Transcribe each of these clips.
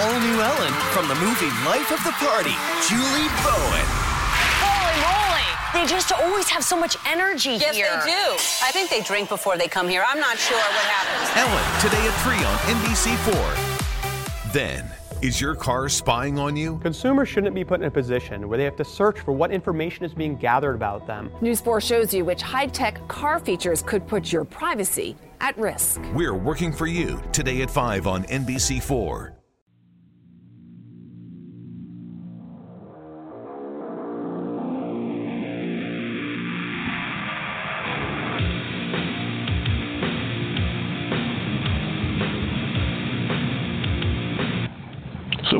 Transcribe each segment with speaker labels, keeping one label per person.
Speaker 1: all new Ellen from the movie Life of the Party, Julie Bowen.
Speaker 2: Holy moly! They just always have so much energy
Speaker 3: Yes,
Speaker 2: here.
Speaker 3: Yes, they do. I think they drink before they come here. I'm not sure what happens.
Speaker 1: Ellen, today at 3 on NBC4. Then, is your car spying on you?
Speaker 4: Consumers shouldn't be put in a position where they have to search for what information is being gathered about them.
Speaker 5: News 4 shows you which high tech car features could put your privacy at risk.
Speaker 1: We're working for you today at 5 on NBC4.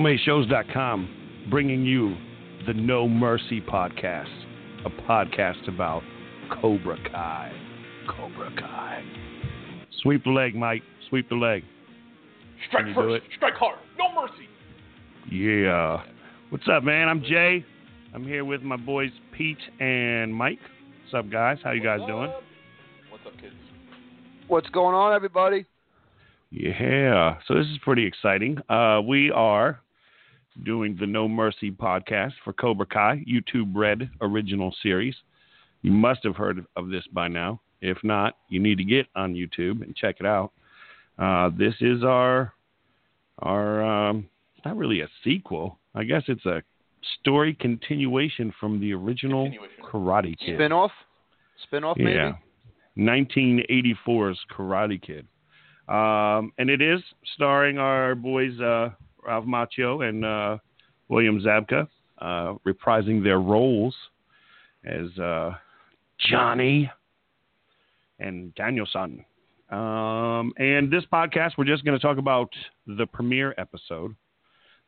Speaker 6: SoManyShows.com bringing you the No Mercy podcast, a podcast about Cobra Kai. Cobra Kai. Sweep the leg, Mike. Sweep the leg.
Speaker 7: Strike
Speaker 6: Can you do
Speaker 7: first,
Speaker 6: it?
Speaker 7: strike hard, no mercy.
Speaker 6: Yeah. What's up, man? I'm Jay. I'm here with my boys Pete and Mike. What's up, guys? How you guys doing?
Speaker 7: What's up, kids?
Speaker 8: What's going on, everybody?
Speaker 6: Yeah. So this is pretty exciting. Uh, we are doing the No Mercy podcast for Cobra Kai, YouTube Red original series. You must have heard of this by now. If not, you need to get on YouTube and check it out. Uh, this is our our um, it's not really a sequel. I guess it's a story continuation from the original Karate Kid.
Speaker 8: Spin off? Spin off, maybe?
Speaker 6: Yeah. 1984's Karate Kid. Um, and it is starring our boys uh, Ralph Macchio and uh, William Zabka, uh, reprising their roles as uh, Johnny and Daniel-san. Um, and this podcast, we're just going to talk about the premiere episode.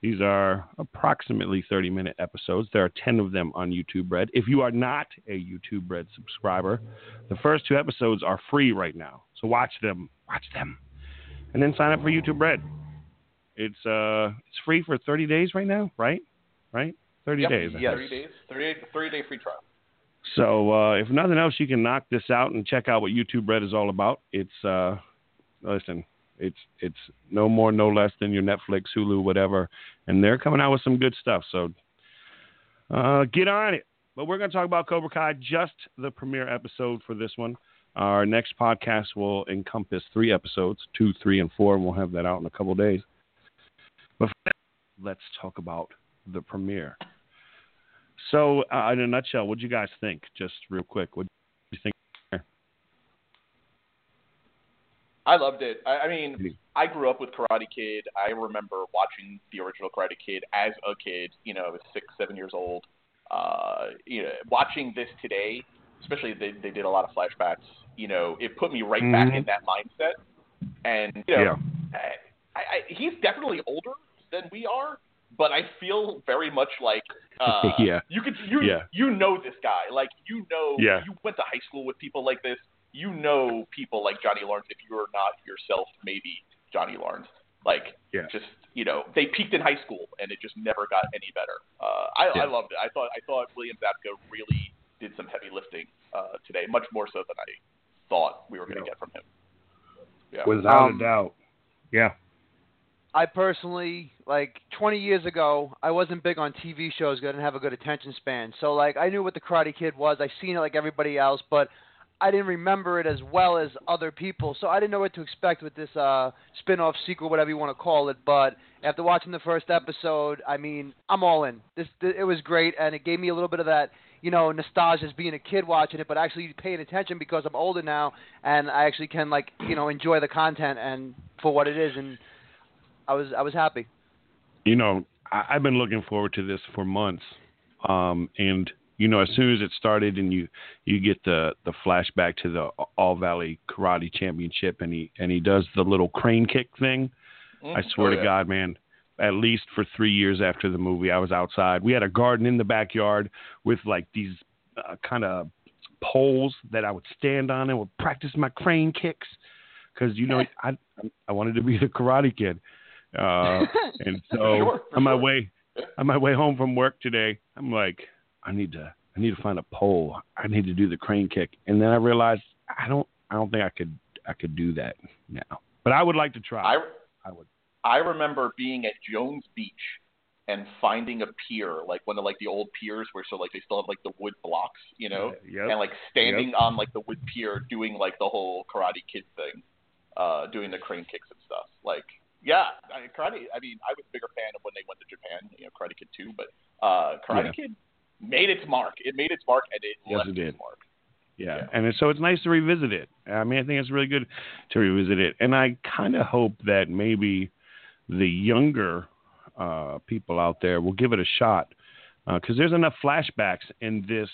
Speaker 6: These are approximately 30 minute episodes. There are 10 of them on YouTube Red. If you are not a YouTube Red subscriber, the first two episodes are free right now. So watch them. Watch them. And then sign up for YouTube Red. It's uh it's free for 30 days right now, right? Right? 30
Speaker 7: Yep.
Speaker 6: days.
Speaker 8: Yes.
Speaker 6: think.
Speaker 7: 30 days, 30, 30 day free trial.
Speaker 6: So uh, if nothing else, you can knock this out and check out what YouTube Red is all about. It's uh, listen, it's it's no more, no less than your Netflix, Hulu, whatever, and they're coming out with some good stuff. So uh, get on it. But we're going to talk about Cobra Kai, just the premiere episode for this one. Our next podcast will encompass three episodes, two, three, and four, and we'll have that out in a couple days. But let's talk about the premiere. So, uh, in a nutshell, what do you guys think? Just real quick, what do you think?
Speaker 7: I loved it. I, I mean,
Speaker 6: Mhm.
Speaker 7: I grew up with Karate Kid. I remember watching the original Karate Kid as a kid. You know, I was six, seven years old. Uh, you know, watching this today, especially they they did a lot of flashbacks. You know, it put me right back
Speaker 6: Mhm.
Speaker 7: in that mindset. And you know, I, I, he's definitely older than we are, but I feel very much like uh,
Speaker 6: Yeah.
Speaker 7: you could you
Speaker 6: Yeah.
Speaker 7: you know this guy, like you know
Speaker 6: Yeah.
Speaker 7: you went to high school with people like this. You know people like Johnny Lawrence. If you're not yourself, maybe Johnny Lawrence. Like
Speaker 6: Yeah.
Speaker 7: just you know they peaked in high school and it just never got any better. Uh, I,
Speaker 6: Yeah.
Speaker 7: I loved it. I thought I thought William Zabka really did some heavy lifting uh, today, much more so than I thought we were going to
Speaker 6: Yeah.
Speaker 7: get from him. Yeah.
Speaker 6: Without
Speaker 8: Um,
Speaker 6: a doubt. Yeah.
Speaker 8: I personally, like 20 years ago, I wasn't big on TV shows. I didn't have a good attention span. So, like, I knew what the Karate Kid was. I seen it like everybody else, but I didn't remember it as well as other people. So I didn't know what to expect with this uh, spin-off sequel, whatever you want to call it. But after watching the first episode, I mean, I'm all in. This, th- it was great, and it gave me a little bit of that, you know, nostalgia as being a kid watching it, but actually paying attention because I'm older now, and I actually can like, you know, enjoy the content and for what it is. And I was, I was happy.
Speaker 6: You know, I, I've been looking forward to this for months. Um, and you know, as soon as it started, and you you get the the flashback to the All Valley Karate Championship, and he and he does the little crane kick thing.
Speaker 7: Mm.
Speaker 6: I swear
Speaker 7: Oh,
Speaker 6: to. God, man. At least for three years after the movie, I was outside. We had a garden in the backyard with like these uh, kind of poles that I would stand on and would practice my crane kicks because you know I I wanted to be the Karate Kid, uh, and so
Speaker 7: Sure,
Speaker 6: on my
Speaker 7: sure.
Speaker 6: way on my way home from work today, I'm like I need to I need to find a pole. I need to do the crane kick, and then I realized I don't I don't think I could I could do that now, but I would like to try.
Speaker 7: I
Speaker 6: I would.
Speaker 7: I remember being at Jones Beach and finding a pier, like one of like the old piers where so like they still have like the wood blocks, you know,
Speaker 6: Yep.
Speaker 7: and like standing on like the wood pier doing like the whole Karate Kid thing, uh, doing the crane kicks and stuff. Like, yeah, I, mean, Karate. I mean, I was a bigger fan of when they went to Japan, you know, Karate Kid 2, but uh, Karate
Speaker 6: Yeah.
Speaker 7: Kid made its mark. It made its mark, and it
Speaker 6: Yes,
Speaker 7: left
Speaker 6: it did.
Speaker 7: its mark.
Speaker 6: Yeah.
Speaker 7: Yeah.
Speaker 6: And so it's nice to revisit it. I mean, I think it's really good to revisit it. And I kind of hope that maybe the younger uh, people out there will give it a shot because there's enough flashbacks in this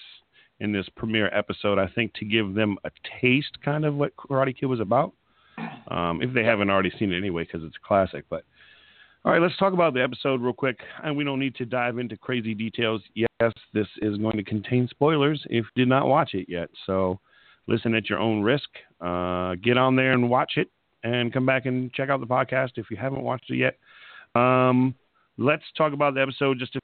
Speaker 6: in this premiere episode. I think to give them a taste, kind of what Karate Kid was about, um, if they haven't already seen it anyway, because it's a classic. But all right, let's talk about the episode real quick. And we don't need to dive into crazy details. Yes, this is going to contain spoilers if you did not watch it yet. So listen at your own risk. Uh, get on there and watch it and come back and check out the podcast if you haven't watched it yet. Um, let's talk about the episode, just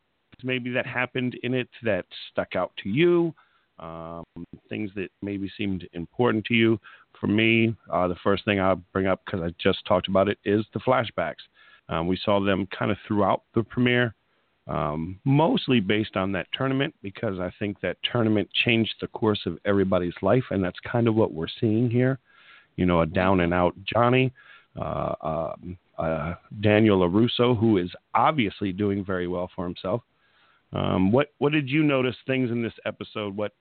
Speaker 6: maybe that happened in it that stuck out to you, um, things that maybe seemed important to you. For me, uh, the first thing I'll bring up, because I just talked about it, is the flashbacks. Um, we saw them kind of throughout the premiere, um, mostly based on that tournament, because I think that tournament changed the course of everybody's life, and that's kind of what we're seeing here. You know, a down and out Johnny, uh, um, uh, Daniel LaRusso, who is obviously doing very well for himself. Um, what what did you notice things in this episode? What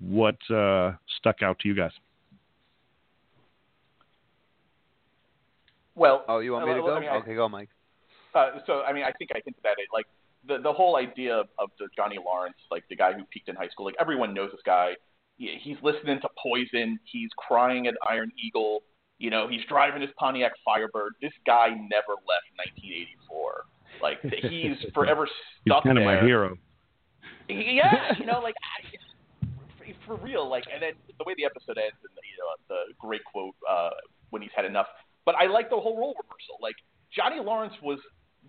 Speaker 6: what uh, stuck out to you guys?
Speaker 7: Well,
Speaker 8: Oh, you want me to go?
Speaker 7: I mean, I-
Speaker 8: okay, go, Mike.
Speaker 7: Uh, so I mean, I think I hinted at it. Like the the whole idea of, of the Johnny Lawrence, like the guy who peaked in high school. Like everyone knows this guy. He, he's listening to Poison. He's crying at Iron Eagle. You know, he's driving his Pontiac Firebird. This guy never left 1984. Like he's forever
Speaker 6: He's
Speaker 7: stuck
Speaker 6: kind of my hero.
Speaker 7: Yeah, you know, like I, for, real. Like, and then the way the episode ends, and you know, the great quote uh, when he's had enough. But I like the whole role reversal. Like Johnny Lawrence was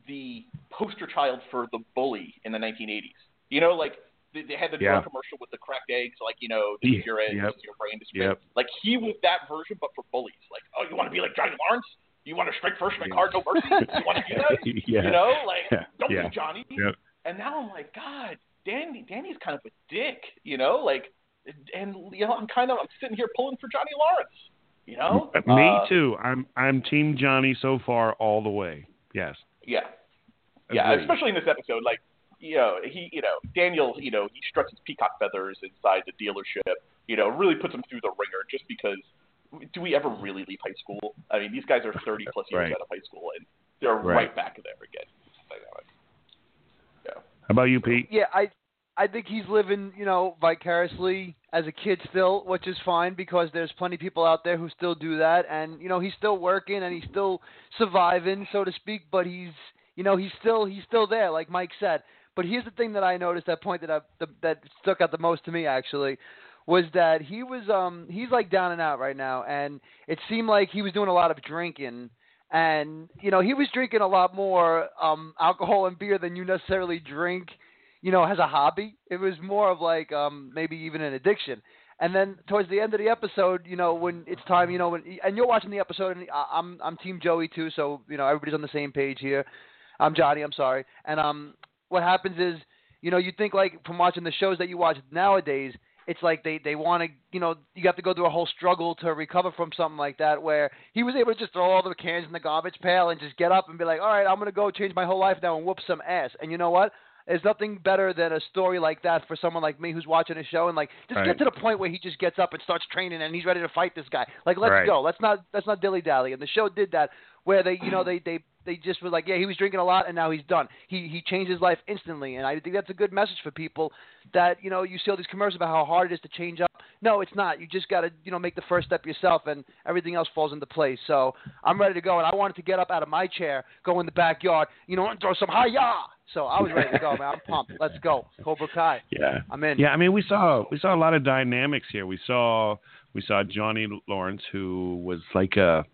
Speaker 7: the poster child for the bully in the 1980s. You know, like they, they had the
Speaker 6: Yeah.
Speaker 7: drug commercial with the cracked eggs, like you know, is your eggs,
Speaker 6: Yep.
Speaker 7: your brain to spin.
Speaker 6: Yep.
Speaker 7: Like he was that version, but for bullies. Like, oh, you want to be like Johnny Lawrence? You want to strike first, make
Speaker 6: Yeah.
Speaker 7: hard, no mercy? You want to do that?
Speaker 6: yeah.
Speaker 7: You know, like
Speaker 6: Yeah.
Speaker 7: don't be Johnny.
Speaker 6: Yep.
Speaker 7: And now I'm like, God, Danny, Danny's kind of a dick, you know, like, and you know, I'm kind of, I'm sitting here pulling for Johnny Lawrence, you know.
Speaker 6: Uh, Me
Speaker 7: Uh,
Speaker 6: too. I'm I'm Team Johnny so far all the way. Yes.
Speaker 7: Yeah, yeah, especially in this episode, like, you know, he, you know, Daniel, you know, he struts his peacock feathers inside the dealership, you know, really puts him through the ringer just because. Do we ever really leave high school? I mean, these guys are 30 plus years
Speaker 6: Right.
Speaker 7: out of high school, and they're
Speaker 6: Right.
Speaker 7: right, back there again. Yeah.
Speaker 6: How about you, Pete?
Speaker 8: Yeah, I I think he's living, you know, vicariously as a kid still, which is fine because there's plenty of people out there who still do that. And you know, he's still working and he's still surviving, so to speak, but he's you know, he's still he's still there like Mike said. But here's the thing that I noticed that point that I, the, that stuck out the most to me actually was that he was um he's like down and out right now. And it seemed like he was doing a lot of drinking. And you know he was drinking a lot more um alcohol and beer than you necessarily drink you know as a hobby. It was more of like um maybe even an addiction. And then towards the end of the episode you know when it's time you know when and you're watching the episode and i'm i'm team joey too so you know everybody's on the same page here. I'm johnny i'm sorry. And um what happens is you know you think like from watching the shows that you watch nowadays it's like they they want to you know you have to go through a whole struggle to recover from something like that where he was able to just throw all the cans in the garbage pail and just get up and be like all right i'm going to go change my whole life now and whoop some ass. And you know what there's nothing better than a story like that for someone like me who's watching a show and like just
Speaker 6: Right.
Speaker 8: get to the point where he just gets up and starts training and he's ready to fight this guy. Like let's
Speaker 6: Right.
Speaker 8: go. Let's not let's not dilly dally. And the show did that where they you know they they they just were like yeah he was drinking a lot and now he's done. He he changed his life instantly and I think that's a good message for people that you know you see all these commercials about how hard it is to change up. No, it's not. You just got to you know make the first step yourself and everything else falls into place. So I'm ready to go and I wanted to get up out of my chair, go in the backyard, you know, and throw some hi-ya. So I was ready to go, man. I'm pumped. Let's go, Cobra Kai.
Speaker 6: Yeah.
Speaker 8: I'm in.
Speaker 6: Yeah, I mean, we saw we saw a lot of dynamics here. We saw we saw Johnny Lawrence, who was like a,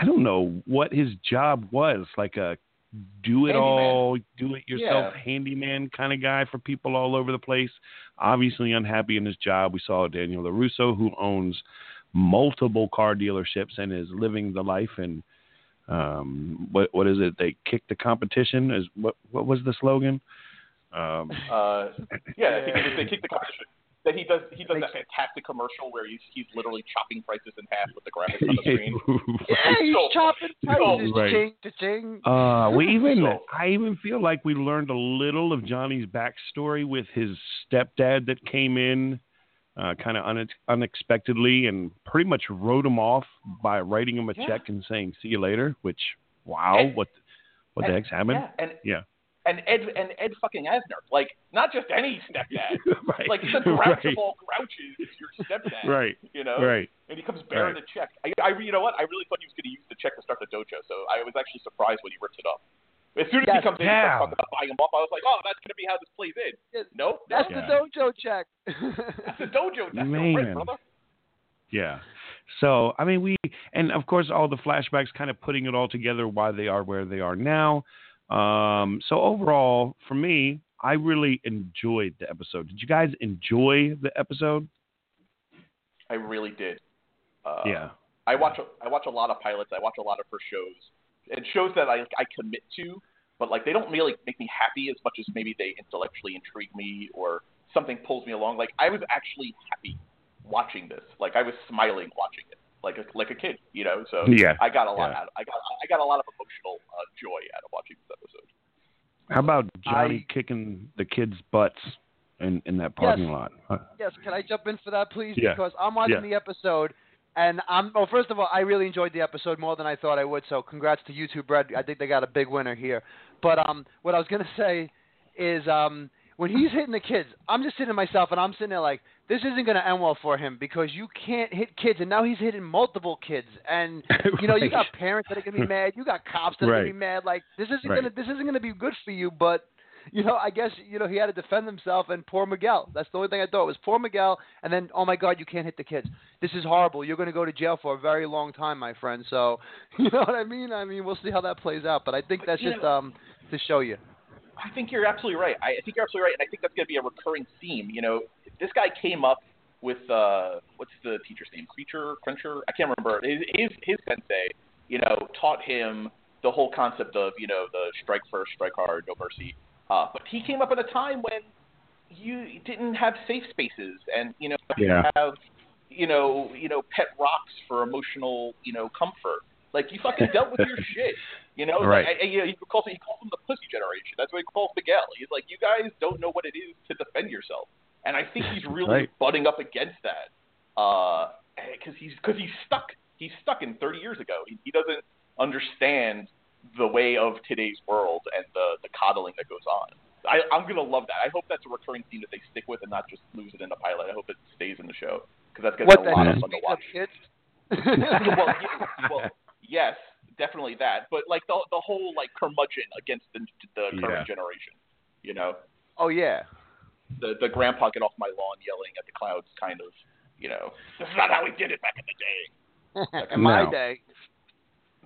Speaker 6: I don't know what his job was, like a do it all, do it yourself
Speaker 7: Yeah.
Speaker 6: handyman kind of guy for people all over the place. Obviously unhappy in his job. We saw Daniel LaRusso, who owns multiple car dealerships and is living the life and um, what what is it? They kick the competition. Is what what was the slogan? Um,
Speaker 7: uh, yeah, I think it is, they kick the competition. That he does he does that fantastic commercial where he's he's literally chopping prices in half with the graphics on the screen.
Speaker 8: Yeah, he's
Speaker 7: So-
Speaker 8: chopping prices,
Speaker 6: Right.
Speaker 8: ching to ching.
Speaker 6: Uh, we even
Speaker 7: So-
Speaker 6: I even feel like we learned a little of Johnny's backstory with his stepdad that came in uh, kind of unex- unexpectedly and pretty much wrote him off by writing him a
Speaker 7: Yeah.
Speaker 6: check and saying "see you later." Which wow,
Speaker 7: And-
Speaker 6: what what the heck's happened?
Speaker 7: Yeah, and
Speaker 6: Yeah.
Speaker 7: and Ed and Ed fucking Asner, like not just any stepdad,
Speaker 6: right.
Speaker 7: like the grouch
Speaker 6: right.
Speaker 7: of all grouches is your stepdad,
Speaker 6: Right.
Speaker 7: You know,
Speaker 6: Right.
Speaker 7: And he comes bearing
Speaker 6: Right.
Speaker 7: a check. I, I, you know what? I really thought he was going to use the check to start the dojo, so I was actually surprised when he ripped it up. As soon as
Speaker 8: Yes,
Speaker 7: he comes in,
Speaker 6: yeah.
Speaker 7: and starts talking about buying him up. I was like, oh, that's going to be how this plays in.
Speaker 8: Yes.
Speaker 7: Nope,
Speaker 8: That's
Speaker 6: Yeah.
Speaker 8: the dojo check.
Speaker 7: that's the dojo. check.
Speaker 6: Man.
Speaker 7: right, brother.
Speaker 6: Yeah. So, I mean, we, and of course, all the flashbacks kind of putting it all together why they are where they are now. Um, so, overall, for me, I really enjoyed the episode. Did you guys enjoy the episode?
Speaker 7: I really did. Uh,
Speaker 6: yeah.
Speaker 7: I watch a, I watch a lot of pilots. I watch a lot of first shows, and shows that I I commit to, but like they don't really make me happy as much as maybe they intellectually intrigue me or something pulls me along. Like I was actually happy watching this. Like I was smiling watching it, like a like a kid, you know. So
Speaker 6: Yeah,
Speaker 7: I got a lot
Speaker 6: yeah.
Speaker 7: out. I got I got a lot of emotional uh, joy out of watching this episode.
Speaker 6: How about Johnny
Speaker 8: I-
Speaker 6: kicking the kids' butts in, in that parking
Speaker 8: Yes.
Speaker 6: lot? Huh?
Speaker 8: Yes, can I jump in for that, please?
Speaker 6: Yeah.
Speaker 8: Because I'm watching
Speaker 6: Yeah.
Speaker 8: the episode, and I'm. Well, first of all, I really enjoyed the episode more than I thought I would. So, congrats to YouTube Red. I think they got a big winner here. But um, what I was gonna say is um, when he's hitting the kids, I'm just sitting to myself, and I'm sitting there like, this isn't gonna end well for him because you can't hit kids, and now he's hitting multiple kids, and you know you got parents that are gonna be mad, you got cops that are gonna be mad. Like this isn't
Speaker 6: Right.
Speaker 8: gonna this isn't gonna be good for you, but you know, I guess you know he had to defend himself, and poor Miguel. That's the only thing I thought was poor Miguel. And then, oh my God, you can't hit the kids. This is horrible. You're going to go to jail for a very long time, my friend. So, you know what I mean? I mean, we'll see how that plays out. But I think
Speaker 7: But,
Speaker 8: that's just
Speaker 7: know-
Speaker 8: um to show you.
Speaker 7: I think you're absolutely right. I think you're absolutely right, and I think that's going to be a recurring theme. You know, this guy came up with uh, what's the teacher's name? Creature, Cruncher? I can't remember. His his, his sensei, you know, taught him the whole concept of you know the strike first, strike hard, no mercy. Uh, but he came up at a time when you didn't have safe spaces, and you know, you
Speaker 6: Yeah.
Speaker 7: have you know, you know, pet rocks for emotional, you know, comfort. Like you fucking dealt with your shit. You know,
Speaker 6: Right.
Speaker 7: like, I, I, you know, he calls he calls them the pussy generation. That's what he calls Miguel. He's like, you guys don't know what it is to defend yourself, and I think he's really
Speaker 6: Right.
Speaker 7: butting up against that because he's because he's stuck. He's stuck in 30 years ago. He, he doesn't understand the way of today's world and the the coddling that goes on. I, I'm gonna love that. I hope that's a recurring theme that they stick with and not just lose it in the pilot. I hope it stays in the show because that's gonna
Speaker 8: What
Speaker 7: be a lot
Speaker 8: heck?
Speaker 7: of fun to watch. well, yeah, well, yes, definitely that. But like the the whole like curmudgeon against the the current
Speaker 6: Yeah.
Speaker 7: generation, you know,
Speaker 8: oh yeah.
Speaker 7: the the grandpa get off my lawn yelling at the clouds, kind of, you know, this is not how we did it back in the day.
Speaker 8: in my day.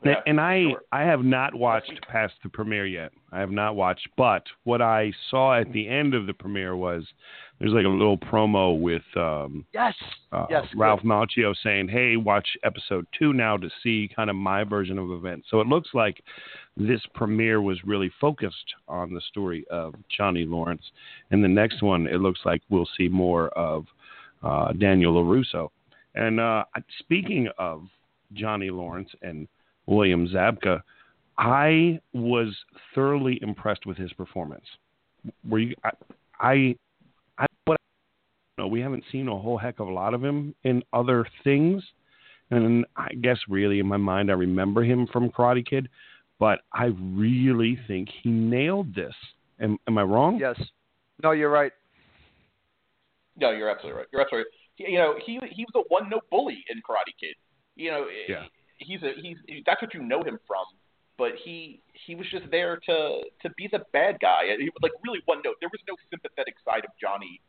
Speaker 6: And-
Speaker 7: Yeah,
Speaker 6: and I
Speaker 7: sure.
Speaker 6: I have not watched past the premiere yet. I have not watched, but what I saw at the end of the premiere was there's like a little promo with um,
Speaker 8: Yes.
Speaker 6: uh,
Speaker 8: Yes,
Speaker 6: Ralph Macchio saying, "Hey, watch episode two now to see kind of my version of events." So it looks like this premiere was really focused on the story of Johnny Lawrence, and the next one it looks like we'll see more of uh, Daniel Larusso. And uh, speaking of Johnny Lawrence and William Zabka, I was thoroughly impressed with his performance. Were you? I, I, I what no, we haven't seen a whole heck of a lot of him in other things. And I guess really in my mind I remember him from Karate Kid, but I really think he nailed this. Am, am I wrong?
Speaker 8: Yes. No, you're right.
Speaker 7: No, you're absolutely right. You're absolutely right. You know, he he was a one note bully in Karate Kid. You know,
Speaker 6: Yeah.
Speaker 7: He's a he's that's what you know him from. But he he was just there to to be the bad guy. He, like really one note. There was no sympathetic side of Johnny,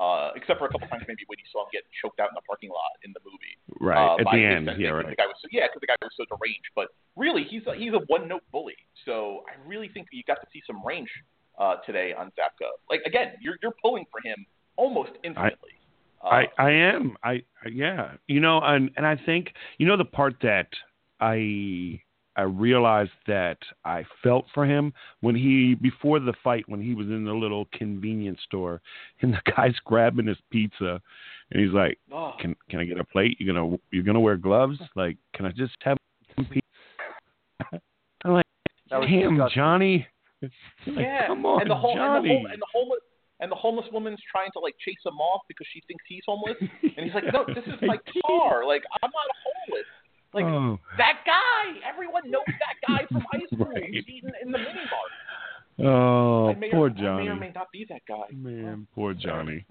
Speaker 7: uh, except for a couple times maybe when you saw him get choked out in the parking lot in the movie.
Speaker 6: Right
Speaker 7: uh,
Speaker 6: at the end. Yeah, right.
Speaker 7: The guy was so, yeah, because the guy was so deranged. But really, he's a, he's a one note bully. So I really think you got to see some range uh, today on Zabka. Like again, you're you're pulling for him almost infinitely. Uh,
Speaker 6: I I am. I I- yeah. You know, and and I think you know the part that I I realized that I felt for him when he before the fight when he was in the little convenience store and the guy's grabbing his pizza and he's like,
Speaker 7: Oh.
Speaker 6: "Can can I get a plate? You're gonna you're gonna wear gloves? Like, can I just have some pizza?" I'm like, "Damn,
Speaker 8: disgusting.
Speaker 6: Johnny." Like,
Speaker 7: yeah,
Speaker 6: come on,
Speaker 7: and the whole
Speaker 6: Johnny.
Speaker 7: and the, whole, and the homeless and the homeless woman's trying to like chase him off because she thinks he's homeless, and he's like, "No, this is my car. Like, I'm not homeless. Like
Speaker 6: oh,
Speaker 7: that guy. Everyone knows that guy from high school
Speaker 6: Right.
Speaker 7: who's eating in the mini mart.
Speaker 6: oh,
Speaker 7: may
Speaker 6: poor
Speaker 7: or, I may
Speaker 6: Johnny.
Speaker 7: or may not be that guy.
Speaker 6: Man, poor Johnny.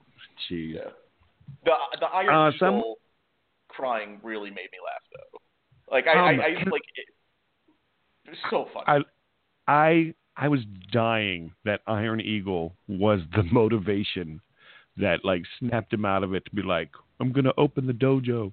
Speaker 6: Gee.
Speaker 7: Yeah. The the Iron
Speaker 6: Uh, some-
Speaker 7: crying really made me laugh though. Like I, I,
Speaker 6: Um,
Speaker 7: I
Speaker 6: can-
Speaker 7: like it, it was so funny.
Speaker 6: I I I was dying that Iron Eagle was the motivation that like snapped him out of it to be like, I'm gonna open the dojo.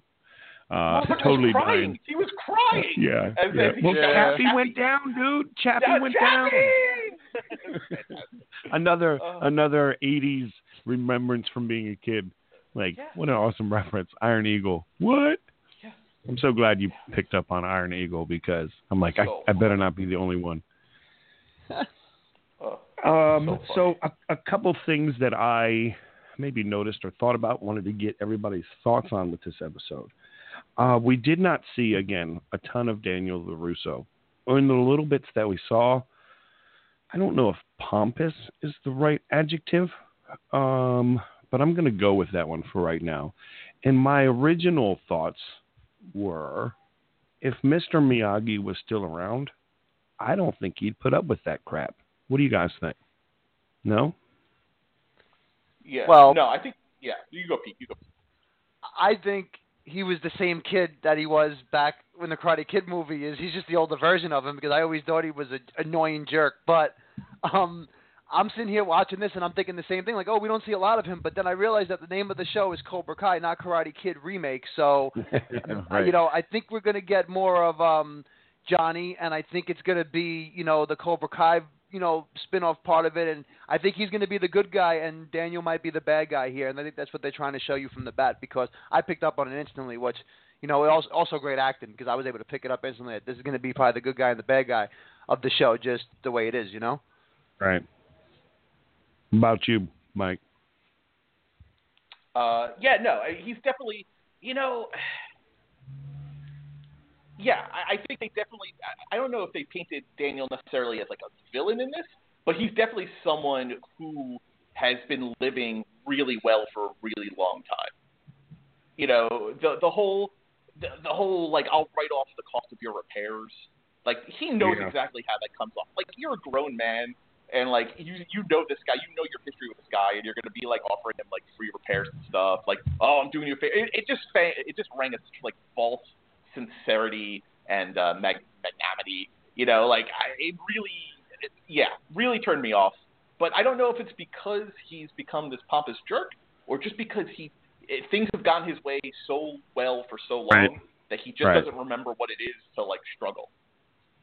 Speaker 6: Uh, totally
Speaker 7: crying.
Speaker 6: dying.
Speaker 7: He was crying.
Speaker 6: Yeah. Yeah. Well,
Speaker 7: shot Chappy
Speaker 6: went down, dude. Chappy
Speaker 7: Yeah,
Speaker 6: went
Speaker 7: Chappy!
Speaker 6: down. Another
Speaker 7: Oh.
Speaker 6: another '80s remembrance from being a kid. Like,
Speaker 7: Yeah.
Speaker 6: what an awesome reference, Iron Eagle. What?
Speaker 7: Yeah.
Speaker 6: I'm so glad you picked up on Iron Eagle because I'm like, I, I better not be the only one.
Speaker 7: Oh,
Speaker 6: Um,
Speaker 7: So
Speaker 6: so a, a couple things that I maybe noticed or thought about, wanted to get everybody's thoughts on with this episode. Uh, we did not see again a ton of Daniel Larusso, or in the little bits that we saw. I don't know if pompous is the right adjective, um, but I'm going to go with that one for right now. And my original thoughts were, if Mr. Miyagi was still around, I don't think he'd put up with that crap. What do you guys think? No?
Speaker 7: yeah.
Speaker 8: Well-
Speaker 7: no, I think yeah. You go, Pete. You go.
Speaker 8: I think he was the same kid that he was back when the Karate Kid movie is. He's just the older version of him because I always thought he was an annoying jerk. But um, I'm sitting here watching this and I'm thinking the same thing. Like, oh, we don't see a lot of him. But then I realized that the name of the show is Cobra Kai, not Karate Kid remake. So uh, you know, I think we're going to get more of um, Johnny, and I think it's going to be, you know, the Cobra Kai, you know, spin-off part of it, and I think he's going to be the good guy, and Daniel might be the bad guy here, and I think that's what they're trying to show you from the bat because I picked up on it instantly, which, you know, it also also great acting because I was able to pick it up instantly. that This is going to be probably the good guy and the bad guy of the show, just the way it is, you know.
Speaker 6: Right. About you, Mike.
Speaker 7: Uh, yeah, no, he's definitely, you know, yeah, I, I think they definitely. I, don't know if they painted Daniel necessarily as like a villain in this, but he's definitely someone who has been living really well for a really long time. You know, the the whole the, the whole like I'll write off the cost of your repairs. Like he knows
Speaker 6: Yeah.
Speaker 7: exactly how that comes off. Like you're a grown man and like you you know this guy, you know your history with this guy, and you're gonna be like offering him like free repairs and stuff. Like, oh, I'm doing you a favor. It, it just it just rang as like false sincerity and uh, mag- magnanimity. You know, like I, it really, it, yeah, really turned me off. But I don't know if it's because he's become this pompous jerk, or just because he it, things have gone his way so well for so long
Speaker 6: Right.
Speaker 7: that he just
Speaker 6: Right.
Speaker 7: doesn't remember what it is to like struggle.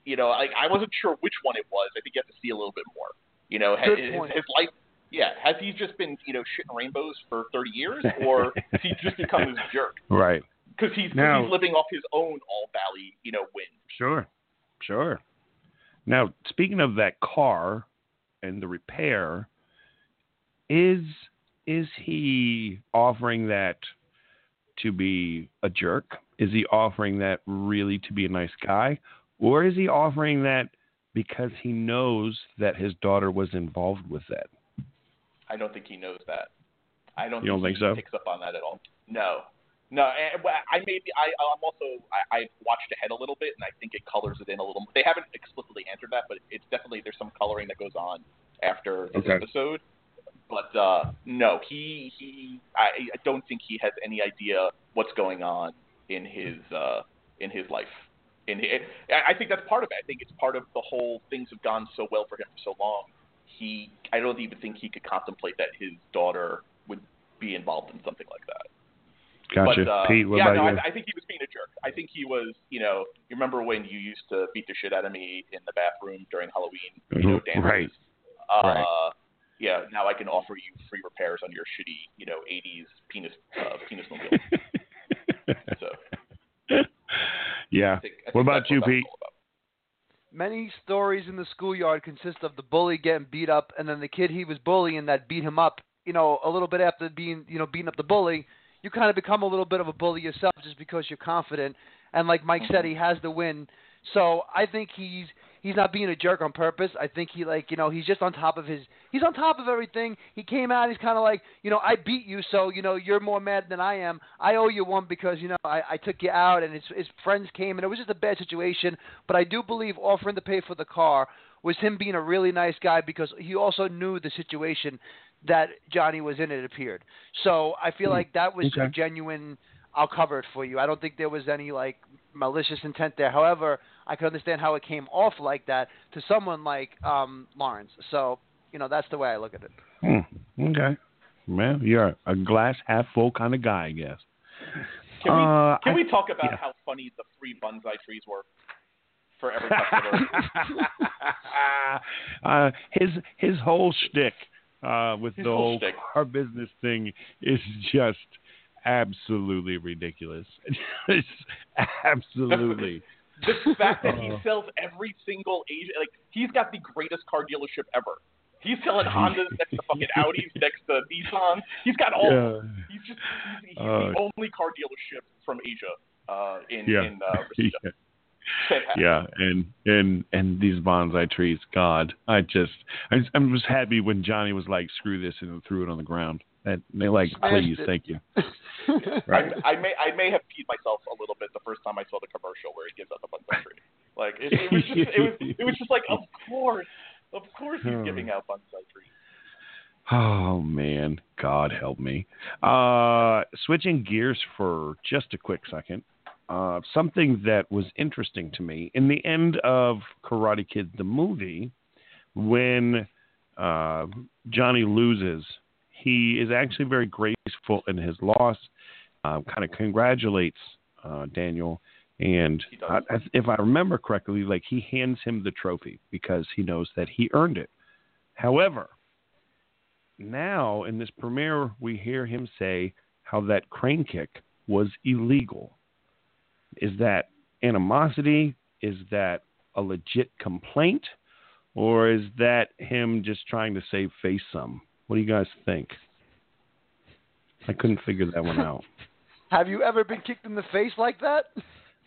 Speaker 7: You know, like I wasn't sure which one it was. I think you have to see a little bit more. You know, ha-
Speaker 8: Good
Speaker 7: his,
Speaker 8: point.
Speaker 7: his life. Yeah, has he just been you know shitting rainbows for thirty years, or has he just become this jerk?
Speaker 6: Right.
Speaker 7: Because he's,
Speaker 6: Now-
Speaker 7: he's living off his own All Valley, you know, win.
Speaker 6: Sure. Sure. Now, speaking of that car and the repair, is is he offering that to be a jerk? Is he offering that really to be a nice guy? Or is he offering that because he knows that his daughter was involved with that?
Speaker 7: I don't think he knows that. I don't.
Speaker 6: You don't
Speaker 7: think
Speaker 6: think
Speaker 7: he
Speaker 6: so?
Speaker 7: Picks up on that at all. No, no. And, I maybe I I'm also I, I've watched ahead a little bit, and I think it colors it in a little. They haven't explicitly answered that, but it's definitely there's some coloring that goes on after this
Speaker 6: Okay.
Speaker 7: episode. But uh, no, he he I, I don't think he has any idea what's going on in his uh, in his life. In his, I I think that's part of it. I think it's part of the whole things have gone so well for him for so long. He I don't even think he could contemplate that his daughter would be involved in something like that.
Speaker 6: Gotcha.
Speaker 7: But, uh,
Speaker 6: Pete, what
Speaker 7: yeah,
Speaker 6: about
Speaker 7: no,
Speaker 6: you?
Speaker 7: I, I think he was being a jerk. I think he was, you know, you remember when you used to beat the shit out of me in the bathroom during Halloween, you know, dances?
Speaker 6: Mm-hmm. Right.
Speaker 7: Uh,
Speaker 6: Right.
Speaker 7: Yeah, now I can offer you free repairs on your shitty, you know, 80s penis uh, penis mobile. So
Speaker 6: yeah.
Speaker 7: I think, I
Speaker 6: What about you,
Speaker 7: that was
Speaker 6: Pete?
Speaker 7: about.
Speaker 8: many stories in the schoolyard consist of the bully getting beat up, and then the kid he was bullying that beat him up. You know, a little bit after being, you know, beating up the bully, you kind of become a little bit of a bully yourself just because you're confident. And like Mike said, mm-hmm. he has the win. So I think he's he's not being a jerk on purpose. I think he like you know he's just on top of his he's on top of everything. He came out. He's kind of like you know I beat you, so you know you're more mad than I am. I owe you one because you know I, I took you out and his his friends came and it was just a bad situation. But I do believe offering to pay for the car was him being a really nice guy because he also knew the situation that Johnny was in. It appeared. So I feel like that was
Speaker 6: Okay.
Speaker 8: a genuine. I'll cover it for you. I don't think there was any like malicious intent there. However, I can understand how it came off like that to someone like um, Lawrence. So you know that's the way I look at it.
Speaker 6: Hmm. Okay. man, you're a glass half full kind of guy, I guess.
Speaker 7: Can we
Speaker 6: Uh,
Speaker 7: can
Speaker 6: I-
Speaker 7: we talk about
Speaker 6: yeah.
Speaker 7: how funny the free bonsai trees were for every customer?
Speaker 6: uh, his his whole shtick uh, with
Speaker 7: His
Speaker 6: the
Speaker 7: whole shtick.
Speaker 6: car business thing is just absolutely ridiculous. it's absolutely.
Speaker 7: the fact that he
Speaker 6: Uh.
Speaker 7: sells every single Asian, like he's got the greatest car dealership ever. He's selling Hondas next to fucking Audis, next to Nissan. He's got all.
Speaker 6: Yeah.
Speaker 7: He's just he's, he's
Speaker 6: Uh.
Speaker 7: the only car dealership from Asia uh, in
Speaker 6: Yeah.
Speaker 7: in uh,
Speaker 6: yeah. Yeah, and and and these bonsai trees, God, I just I just, I was happy when Johnny was like, "Screw this," and threw it on the ground. And they like, please, thank you.
Speaker 7: I,
Speaker 6: Right.
Speaker 7: I may I may have peed myself a little bit the first time I saw the commercial where he gives out the bonsai tree. Like it, it was just it was it was just like of course of course he's giving out bonsai trees.
Speaker 6: Oh man, God help me. Uh, switching gears for just a quick second. Uh, something that was interesting to me in the end of Karate Kid the movie, when uh, Johnny loses, he is actually very graceful in his loss. Uh, kind of congratulates uh, Daniel, and
Speaker 7: He does.
Speaker 6: I, I, if I remember correctly, like he hands him the trophy because he knows that he earned it. However, now in this premiere, we hear him say how that crane kick was illegal. Is that animosity? Is that a legit complaint? Or is that him just trying to save face some? What do you guys think? I couldn't figure that one out.
Speaker 8: Have you ever been kicked in the face like that?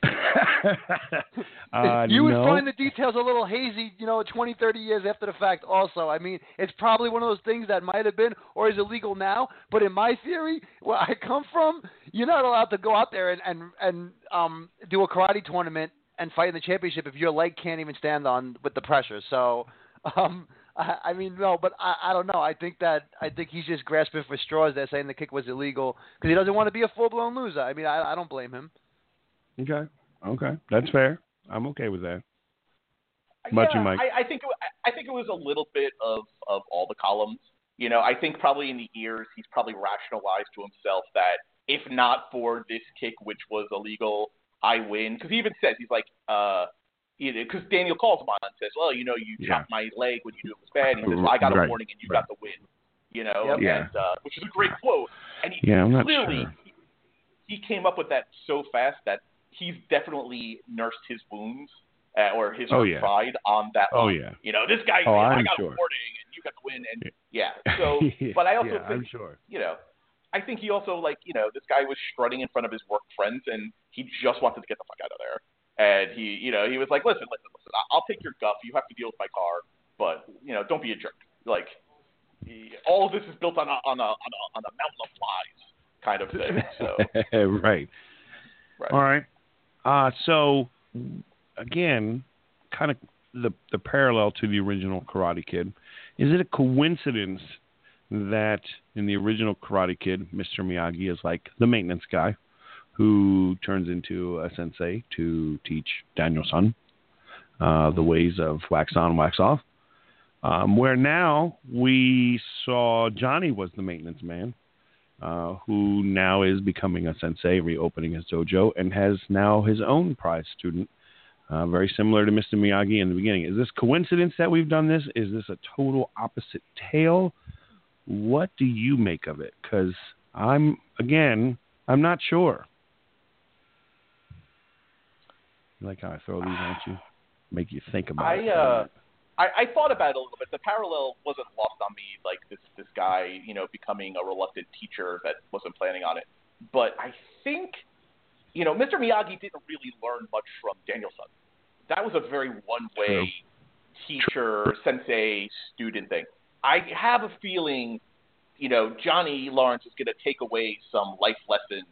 Speaker 6: uh,
Speaker 8: you would
Speaker 6: no.
Speaker 8: find the details a little hazy, you know, 20, 30 years after the fact also. I mean, it's probably one of those things that might have been or is illegal now, but in my theory, where I come from, you're not allowed to go out there and, and, and um, do a karate tournament and fight in the championship if your leg can't even stand on with the pressure. So, um, I, I mean, no, but I, I don't know. I think that I think he's just grasping for straws there, saying the kick was illegal because he doesn't want to be a full blown loser. I mean, I, I don't blame him.
Speaker 6: Okay. Okay. That's fair. I'm okay with that. Much
Speaker 7: yeah,
Speaker 6: you might.
Speaker 7: I, I think it, I think it was a little bit of of all the columns. You know, I think probably in the years he's probably rationalized to himself that if not for this kick, which was illegal, I win. Because he even says he's like, uh, because Daniel calls him on and says, well, you know, you
Speaker 6: Yeah.
Speaker 7: chopped my leg when you knew it was bad. And he says, well, I got a
Speaker 6: Right.
Speaker 7: warning and you
Speaker 6: Right.
Speaker 7: got the win. You know,
Speaker 8: Yep.
Speaker 6: Yeah.
Speaker 7: and uh, which is a great quote. And he
Speaker 6: Yeah, I'm not
Speaker 7: clearly
Speaker 6: sure.
Speaker 7: he, he came up with that so fast that he's definitely nursed his wounds uh, or his
Speaker 6: Oh,
Speaker 7: hurt
Speaker 6: yeah.
Speaker 7: pride on that.
Speaker 6: Oh,
Speaker 7: line.
Speaker 6: yeah.
Speaker 7: You know, this guy,
Speaker 6: Oh,
Speaker 7: I
Speaker 6: I'm
Speaker 7: got
Speaker 6: sure.
Speaker 7: a warning and you got the win, and yeah. So, but I also
Speaker 6: yeah,
Speaker 7: think
Speaker 6: I'm sure.
Speaker 7: you know, I think he also like you know this guy was strutting in front of his work friends, and he just wanted to get the fuck out of there. And he, you know, he was like, listen, listen, listen, I'll take your guff. You have to deal with my car, but you know, don't be a jerk. Like, he- all of this is built on a on a on a, on a mountain of lies kind of thing. So,
Speaker 6: right.
Speaker 7: right.
Speaker 6: All right. Uh, so again, kind of the the parallel to the original Karate Kid. Is it a coincidence that in the original Karate Kid, Mr. Miyagi is like the maintenance guy who turns into a sensei to teach Daniel-san uh, the ways of wax on, wax off. Um, where now we saw Johnny was the maintenance man uh, who now is becoming a sensei, reopening his dojo, and has now his own prize student, uh, very similar to Mr. Miyagi in the beginning. Is this coincidence that we've done this? Is this a total opposite tale? What do you make of it? Because I'm, again, I'm not sure. You like how I throw these at you? make you think about
Speaker 7: I
Speaker 6: it.
Speaker 7: uh, I, I thought about it a little bit. The parallel wasn't lost on me, like this this guy, you know, becoming a reluctant teacher that wasn't planning on it. But I think, you know, Mr. Miyagi didn't really learn much from Daniel-san. That was a very one way teacher sensei student thing. I have a feeling, you know, Johnny Lawrence is going to take away some life lessons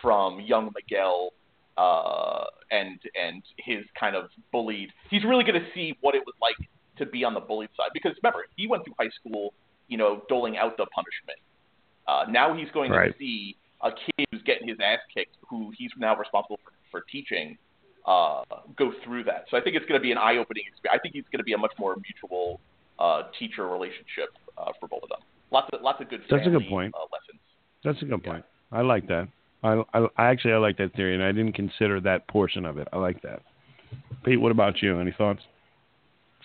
Speaker 7: from young Miguel uh, and and his kind of bullied. He's really going to see what it was like to be on the bullied side because remember he went through high school, you know, doling out the punishment. Uh, now he's going
Speaker 6: Right.
Speaker 7: to see a kid who's getting his ass kicked, who he's now responsible for, for teaching, uh, go through that. So I think it's going to be an eye-opening experience. I think it's going to be a much more mutual uh, teacher relationship uh, for both of them. Lots of lots of good.
Speaker 6: That's a good point.
Speaker 7: Uh, lessons.
Speaker 6: That's a good point. I like that. I, I, I actually I like that theory, and I didn't consider that portion of it. I like that. Pete, what about you? Any thoughts?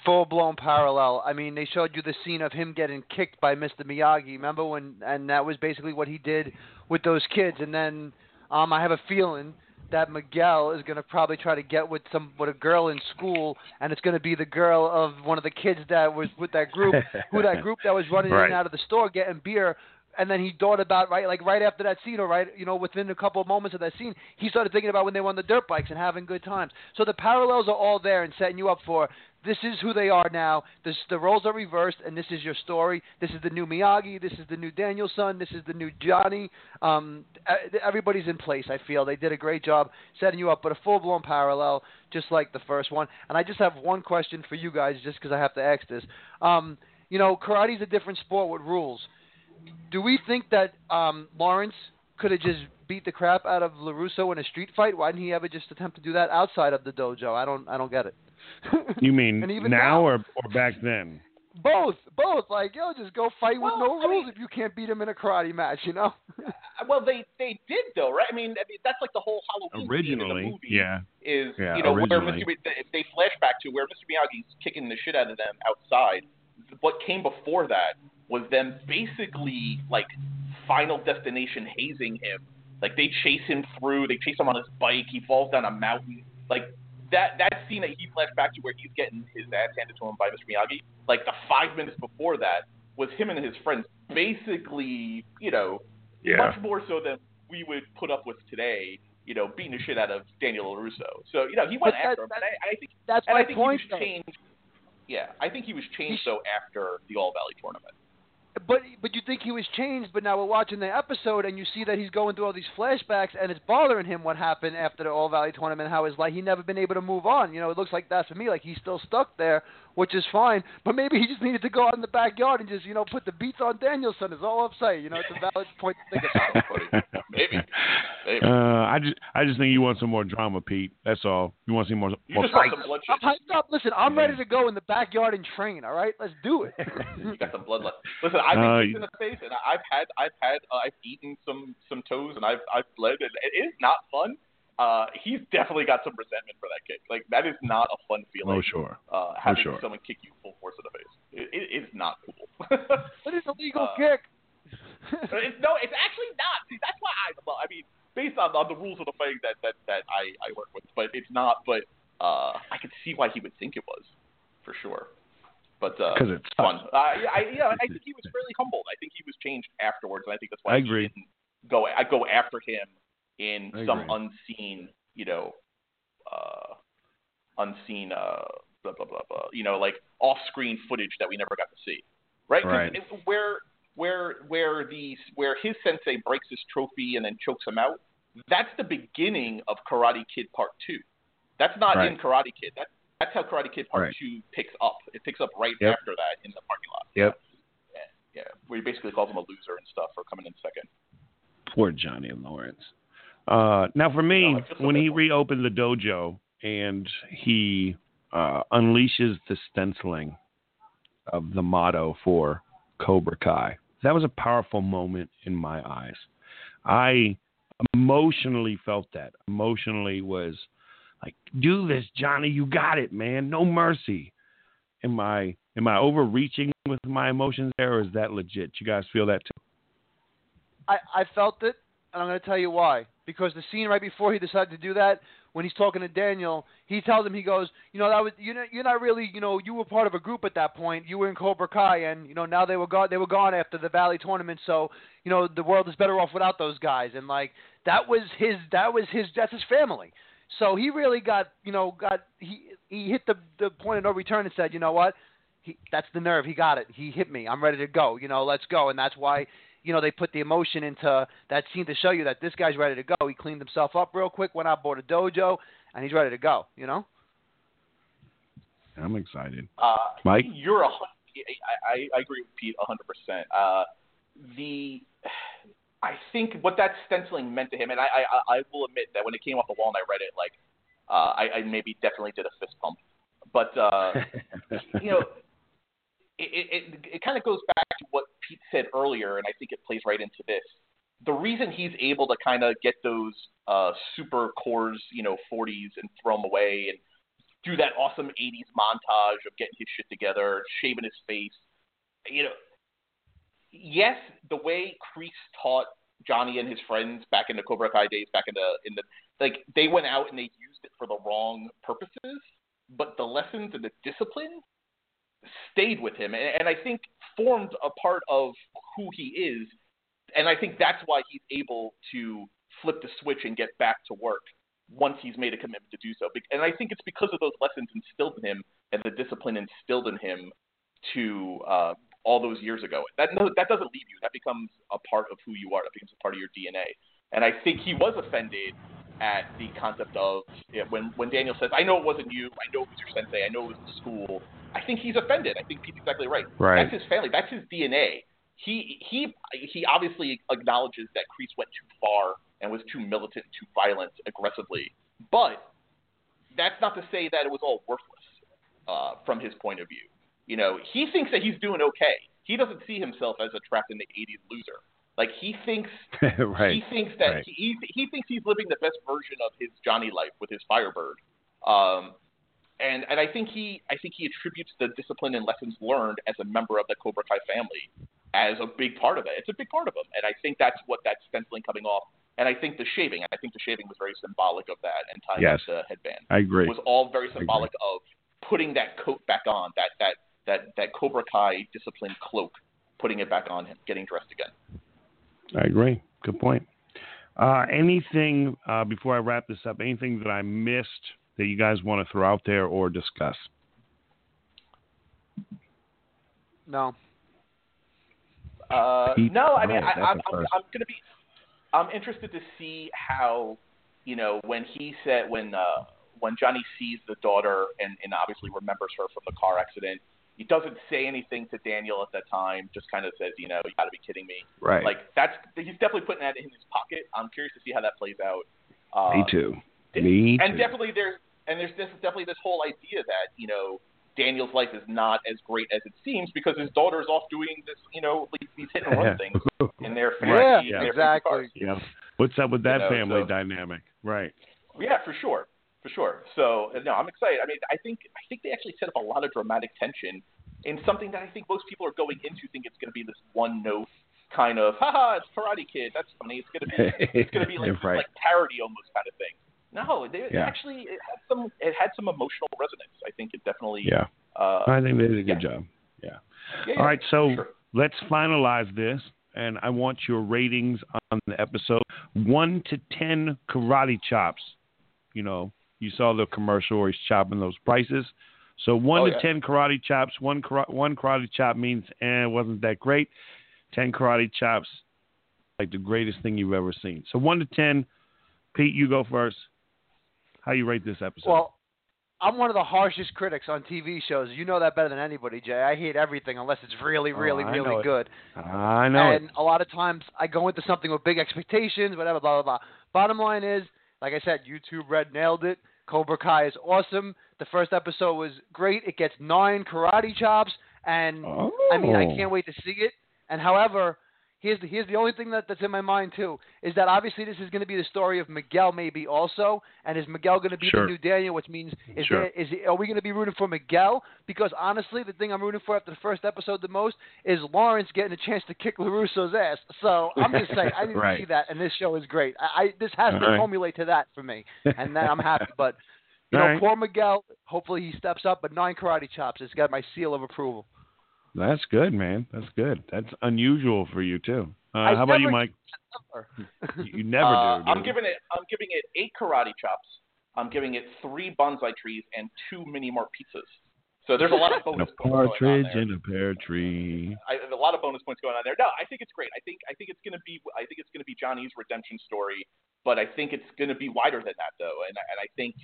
Speaker 8: full blown parallel. I mean, they showed you the scene of him getting kicked by Mr. Miyagi. Remember when? And that was basically what he did with those kids. And then um, I have a feeling that Miguel is going to probably try to get with some with a girl in school, and it's going to be the girl of one of the kids that was with that group, who that group that was running in and out of the store getting beer. And then he thought about right, like right after that scene, or right, you know, within a couple of moments of that scene, he started thinking about when they were on the dirt bikes and having good times. So the parallels are all there and setting you up for this is who they are now. This, the roles are reversed, and this is your story. This is the new Miyagi. This is the new Daniel-san. This is the new Johnny. Um, everybody's in place. I feel they did a great job setting you up, but a full-blown parallel, just like the first one. And I just have one question for you guys, just because I have to ask this. Um, you know, karate's a different sport with rules. Do we think that um, Lawrence could have just beat the crap out of Larusso in a street fight? Why didn't he ever just attempt to do that outside of the dojo? I don't. I don't get it.
Speaker 6: You mean
Speaker 8: And even
Speaker 6: now,
Speaker 8: now-
Speaker 6: or or back then?
Speaker 8: Both, both. Like, yo, just go fight with no
Speaker 7: I
Speaker 8: rules
Speaker 7: mean-
Speaker 8: if you can't beat him in a karate match, you know?
Speaker 7: Well, they they did though, right? I mean, I mean that's like the whole Halloween scene in the
Speaker 6: Originally,
Speaker 7: movie
Speaker 6: yeah.
Speaker 7: is
Speaker 6: Yeah,
Speaker 7: you know
Speaker 6: originally.
Speaker 7: where Mr. Mi- they flash back to where Mr. Miyagi's kicking the shit out of them outside. What came before that was them basically like final destination hazing him. Like they chase him through, they chase him on his bike, he falls down a mountain. Like that that scene that he flashed back to where he's getting his ass handed to him by Mr. Miyagi, like the five minutes before that was him and his friends basically, you know,
Speaker 6: Yeah.
Speaker 7: much more so than we would put up with today, you know, beating the shit out of Daniel LaRusso. So, you know, he went
Speaker 8: But that-
Speaker 7: after him. And I, I think,
Speaker 8: That's
Speaker 7: and
Speaker 8: my
Speaker 7: I think
Speaker 8: point,
Speaker 7: he
Speaker 8: though.
Speaker 7: was changed. Yeah, I think he was changed though after the All Valley tournament.
Speaker 8: But but you think he was changed, but now we're watching the episode and you see that he's going through all these flashbacks and it's bothering him what happened after the All Valley tournament, how his like he never been able to move on. You know, it looks like that's for me, like he's still stuck there, which is fine. But maybe he just needed to go out in the backyard and just, you know, put the beats on Daniel-san is all I'm saying. You know, it's a valid point to think about.
Speaker 7: Maybe. Maybe.
Speaker 6: Uh, I just I just think you want some more drama, Pete. That's all. You want to see more
Speaker 7: you
Speaker 6: more
Speaker 7: just want
Speaker 6: fights.
Speaker 7: some bloodshed.
Speaker 8: I'm hyped up. Listen, I'm ready to go in the backyard and train. All right, let's do it.
Speaker 7: you got some bloodlust. Listen, I've
Speaker 6: Uh,
Speaker 7: been kicked in the face, and I've had, I've had, uh, I've eaten some some toes, and I've I've bled, and it is not fun. Uh, he's definitely got some resentment for that kick. Like that is not a fun feeling.
Speaker 6: Oh sure.
Speaker 7: Uh, having
Speaker 6: sure.
Speaker 7: someone kick you full force in the face. It, it is not cool.
Speaker 8: It is a legal
Speaker 7: Uh,
Speaker 8: kick.
Speaker 7: it's, no, it's actually not. See, that's why I. Well, I mean, based on, on the rules of the fighting that that that I I work with, but it's not. But uh, I could see why he would think it was, for sure. But uh,
Speaker 6: 'Cause it's
Speaker 7: fun. Uh, yeah, I, yeah, I think he was fairly humbled. I think he was changed afterwards, and I think that's why
Speaker 6: I agree.
Speaker 7: he didn't go. I go after him in
Speaker 6: I
Speaker 7: some
Speaker 6: agree.
Speaker 7: unseen, you know, uh, unseen, uh, blah blah blah blah. You know, like off-screen footage that we never got to see, right?
Speaker 6: Right.
Speaker 7: it- where where where the where his sensei breaks his trophy and then chokes him out. That's the beginning of Karate Kid Part Two. That's not
Speaker 6: Right.
Speaker 7: in Karate Kid. That's that's how Karate Kid Part
Speaker 6: Right.
Speaker 7: Two picks up. It picks up right
Speaker 6: Yep.
Speaker 7: after that in the parking lot.
Speaker 6: Yep.
Speaker 7: Yeah, yeah, where he basically calls him a loser and stuff for coming in second.
Speaker 6: Poor Johnny Lawrence. Uh, now, for me,
Speaker 7: No, I feel so
Speaker 6: when he reopened the dojo and he uh, unleashes the stenciling of the motto for Cobra Kai, that was a powerful moment in my eyes. I emotionally felt that. Emotionally was like, "Do this, Johnny. You got it, man. No mercy." Am I am I overreaching with my emotions there, or is that legit? You guys feel that too?
Speaker 8: I, I felt it, and I'm going to tell you why. Because the scene right before he decided to do that when he's talking to Daniel, he tells him he goes, you know, that was you know you're not really, you know, you were part of a group at that point. You were in Cobra Kai, and you know now they were gone. They were gone after the Valley tournament, so you know the world is better off without those guys. And like that was his, that was his, that's his family. So he really got, you know, got he he hit the the point of no return and said, you know what, he that's the nerve. He got it. He hit me. I'm ready to go. You know, let's go. And that's why you know, they put the emotion into that scene to show you that this guy's ready to go. He cleaned himself up real quick, went out, bought a dojo, and he's ready to go. You know.
Speaker 6: I'm excited.
Speaker 7: Uh,
Speaker 6: Mike?
Speaker 7: you're a. hun- I, I I agree with Pete hundred percent. Uh, the I think what that stenciling meant to him, and I, I I will admit that when it came off the wall and I read it, like uh, I, I maybe definitely did a fist pump, but uh, you know, it it, it kind of goes back to what Pete said earlier, and I think it plays right into this. The reason he's able to kind of get those uh, super cores, you know, 40s and throw them away and do that awesome 80s montage of getting his shit together, shaving his face, you know, yes, the way Kreese taught Johnny and his friends back in the Cobra Kai days, back in the in the like they went out and they used it for the wrong purposes, but the lessons and the discipline stayed with him, and, and I think formed a part of who he is, and I think that's why he's able to flip the switch and get back to work once he's made a commitment to do so. And I think it's because of those lessons instilled in him and the discipline instilled in him to uh, all those years ago. That no, that doesn't leave you. That becomes a part of who you are. That becomes a part of your DNA. And I think he was offended at the concept of yeah, when when Daniel says, "I know it wasn't you. I know it was your sensei. I know it was the school." I think he's offended. I think Pete's exactly right.
Speaker 6: Right.
Speaker 7: That's his family. That's his DNA. He he he obviously acknowledges that Kreese went too far and was too militant, too violent, aggressively. But that's not to say that it was all worthless uh, from his point of view. You know, he thinks that he's doing okay. He doesn't see himself as a trapped in the '80s loser. Like he thinks
Speaker 6: right.
Speaker 7: he thinks that
Speaker 6: right.
Speaker 7: he he thinks he's living the best version of his Johnny life with his Firebird. Um, and and I think he I think he attributes the discipline and lessons learned as a member of the Cobra Kai family as a big part of it. It's a big part of him, and I think that's what that stenciling coming off. And I think the shaving, I think the shaving was very symbolic of that, and tying
Speaker 6: Yes.
Speaker 7: the headband
Speaker 6: I agree.
Speaker 7: was all very symbolic of putting that coat back on, that that that that Cobra Kai discipline cloak, putting it back on him, getting dressed again.
Speaker 6: I agree. Good point. Uh, anything uh, before I wrap this up? Anything that I missed that you guys want to throw out there or discuss?
Speaker 8: No.
Speaker 7: Uh, no, I mean,
Speaker 6: right,
Speaker 7: I,
Speaker 6: that's
Speaker 7: I'm, I'm. I'm going to be, I'm interested to see how, you know, when he said when uh, when Johnny sees the daughter and, and obviously remembers her from the car accident, he doesn't say anything to Daniel at that time. Just kind of says, you know, you got to be kidding me.
Speaker 6: Right.
Speaker 7: Like that's he's definitely putting that in his pocket. I'm curious to see how that plays out. Uh,
Speaker 6: Me too.
Speaker 7: d-
Speaker 6: Me
Speaker 7: and
Speaker 6: too.
Speaker 7: definitely there's and there's this, definitely this whole idea that you know Daniel's life is not as great as it seems because his daughter's off doing this, you know, these- these hit and run things in their family.
Speaker 8: Yeah,
Speaker 7: in their
Speaker 8: exactly.
Speaker 6: Yeah. What's up with that
Speaker 7: You know,
Speaker 6: family
Speaker 7: so-
Speaker 6: dynamic? Right.
Speaker 7: Yeah, for sure, for sure. So uh, no, I'm excited. I mean, I think I think they actually set up a lot of dramatic tension in something that I think most people are going into think it's going to be this one note kind of, haha, it's Karate Kid. That's funny. It's going to be it's going to be like
Speaker 6: Right.
Speaker 7: like parody almost kind of thing. No, they,
Speaker 6: Yeah.
Speaker 7: actually it had some it had some emotional resonance. I think it definitely.
Speaker 6: Yeah.
Speaker 7: Uh,
Speaker 6: I think they did a good
Speaker 7: yeah.
Speaker 6: job. Yeah.
Speaker 7: yeah,
Speaker 6: All right, so
Speaker 7: sure.
Speaker 6: let's finalize this, and I want your ratings on the episode. One to ten karate chops. You know, you saw the commercial where he's chopping those prices. So one
Speaker 7: Oh,
Speaker 6: to ten karate chops. One kara- one karate chop means eh, it wasn't that great. Ten karate chops, like the greatest thing you've ever seen. So one to ten. Pete, you go first. How you rate this episode?
Speaker 8: Well, I'm one of the harshest critics on TV shows. You know that better than anybody, Jay. I hate everything unless it's really,
Speaker 6: Oh,
Speaker 8: really,
Speaker 6: I
Speaker 8: really
Speaker 6: it.
Speaker 8: good.
Speaker 6: I know
Speaker 8: and
Speaker 6: it.
Speaker 8: a lot of times I go into something with big expectations, whatever, blah blah blah. Bottom line is, like I said, YouTube Red nailed it. Cobra Kai is awesome. The first episode was great. It gets nine karate chops, and I mean I
Speaker 6: Oh.
Speaker 8: can't wait to see it. And however, here's the here's the only thing that, that's in my mind too is that obviously this is going to be the story of Miguel maybe also, and is Miguel going to be
Speaker 6: Sure.
Speaker 8: the new Daniel? Which means is
Speaker 6: Sure.
Speaker 8: there, is are we going to be rooting for Miguel? Because honestly, the thing I'm rooting for after the first episode the most is Lawrence getting a chance to kick LaRusso's ass. So I'm just saying I didn't
Speaker 6: Right.
Speaker 8: see that, and this show is great. I, I this has to
Speaker 6: All right.
Speaker 8: formulate to that for me, and then I'm happy. But you
Speaker 6: All
Speaker 8: know,
Speaker 6: right.
Speaker 8: poor Miguel. Hopefully he steps up. But nine karate chops. It's got my seal of approval.
Speaker 6: That's good, man. That's good. That's unusual for you too. Uh, how about you, Mike? You- never
Speaker 7: Uh,
Speaker 6: do.
Speaker 7: I'm giving it. I'm giving it eight karate chops. I'm giving it three bonsai trees and two mini more pizzas. So there's a lot of bonus
Speaker 6: a
Speaker 7: points going on
Speaker 6: partridge and a pear tree.
Speaker 7: I, a lot of bonus points going on there. No, I think it's great. I think I think it's gonna be I think it's gonna be Johnny's redemption story, but I think it's gonna be wider than that though, and I- and I think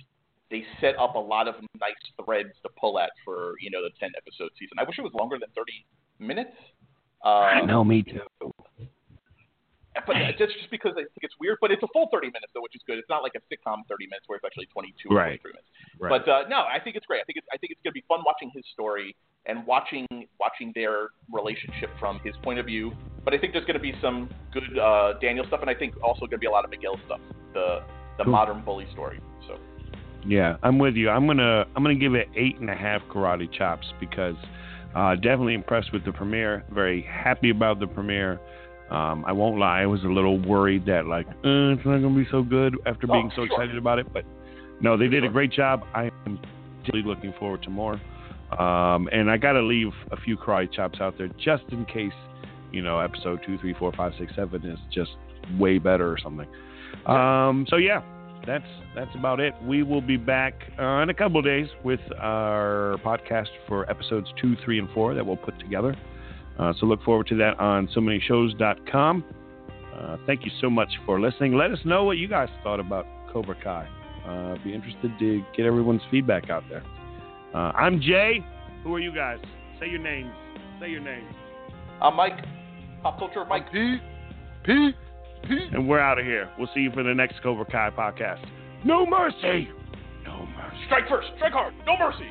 Speaker 7: they set up a lot of nice threads to pull at for you know the ten episode season. I wish it was longer than thirty minutes.
Speaker 6: I
Speaker 7: Um,
Speaker 6: know, me too.
Speaker 7: but that's just because I think it's weird. But it's a full 30 minutes though, which is good. It's not like a sitcom 30 minutes where it's actually 22 or
Speaker 6: Right.
Speaker 7: 23 minutes.
Speaker 6: Right.
Speaker 7: But uh, no, I think it's great. I think it's I think it's going to be fun watching his story and watching watching their relationship from his point of view. But I think there's going to be some good uh, Daniel stuff, and I think also going to be a lot of Miguel stuff, the the
Speaker 6: Cool.
Speaker 7: modern bully story. So
Speaker 6: Yeah, I'm with you. I'm gonna I'm gonna give it eight and a half karate chops because uh, definitely impressed with the premiere. Very happy about the premiere. Um, I won't lie, I was a little worried that like uh, it's not gonna be so good after being
Speaker 7: Oh,
Speaker 6: so
Speaker 7: sure.
Speaker 6: excited about it. But no, they did a great job. I am really looking forward to more. Um, and I gotta leave a few karate chops out there just in case you know episode two, three, four, five, six, seven is just way better or something. Um, so yeah, that's that's about it. We will be back uh, in a couple of days with our podcast for episodes two, three, and four that we'll put together. Uh, so look forward to that on so many shows.com. Uh, thank you so much for listening. Let us know what you guys thought about Cobra Kai. Uh, be interested to get everyone's feedback out there. Uh, I'm Jay. Who are you guys? Say your names. Say your names.
Speaker 7: I'm Mike, pop culture, Mike.
Speaker 8: Pete, Pete, Pete. Mm-hmm.
Speaker 6: And we're out of here. We'll see you for the next Cobra Kai podcast. No mercy. No mercy.
Speaker 7: Strike first, strike hard, no mercy.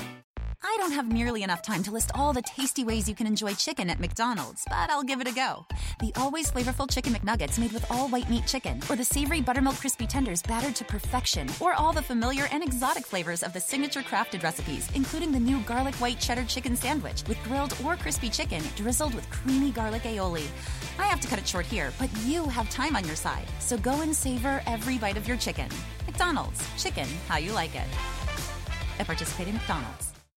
Speaker 9: don't have nearly enough time to list all the tasty ways you can enjoy chicken at McDonald's, but I'll give it a go. The always flavorful Chicken McNuggets made with all white meat chicken, or the savory buttermilk crispy tenders battered to perfection, or all the familiar and exotic flavors of the signature crafted recipes, including the new garlic white cheddar chicken sandwich with grilled or crispy chicken drizzled with creamy garlic aioli. I have to cut it short here, but you have time on your side, so go and savor every bite of your chicken. McDonald's, chicken how you like it. At participating McDonald's.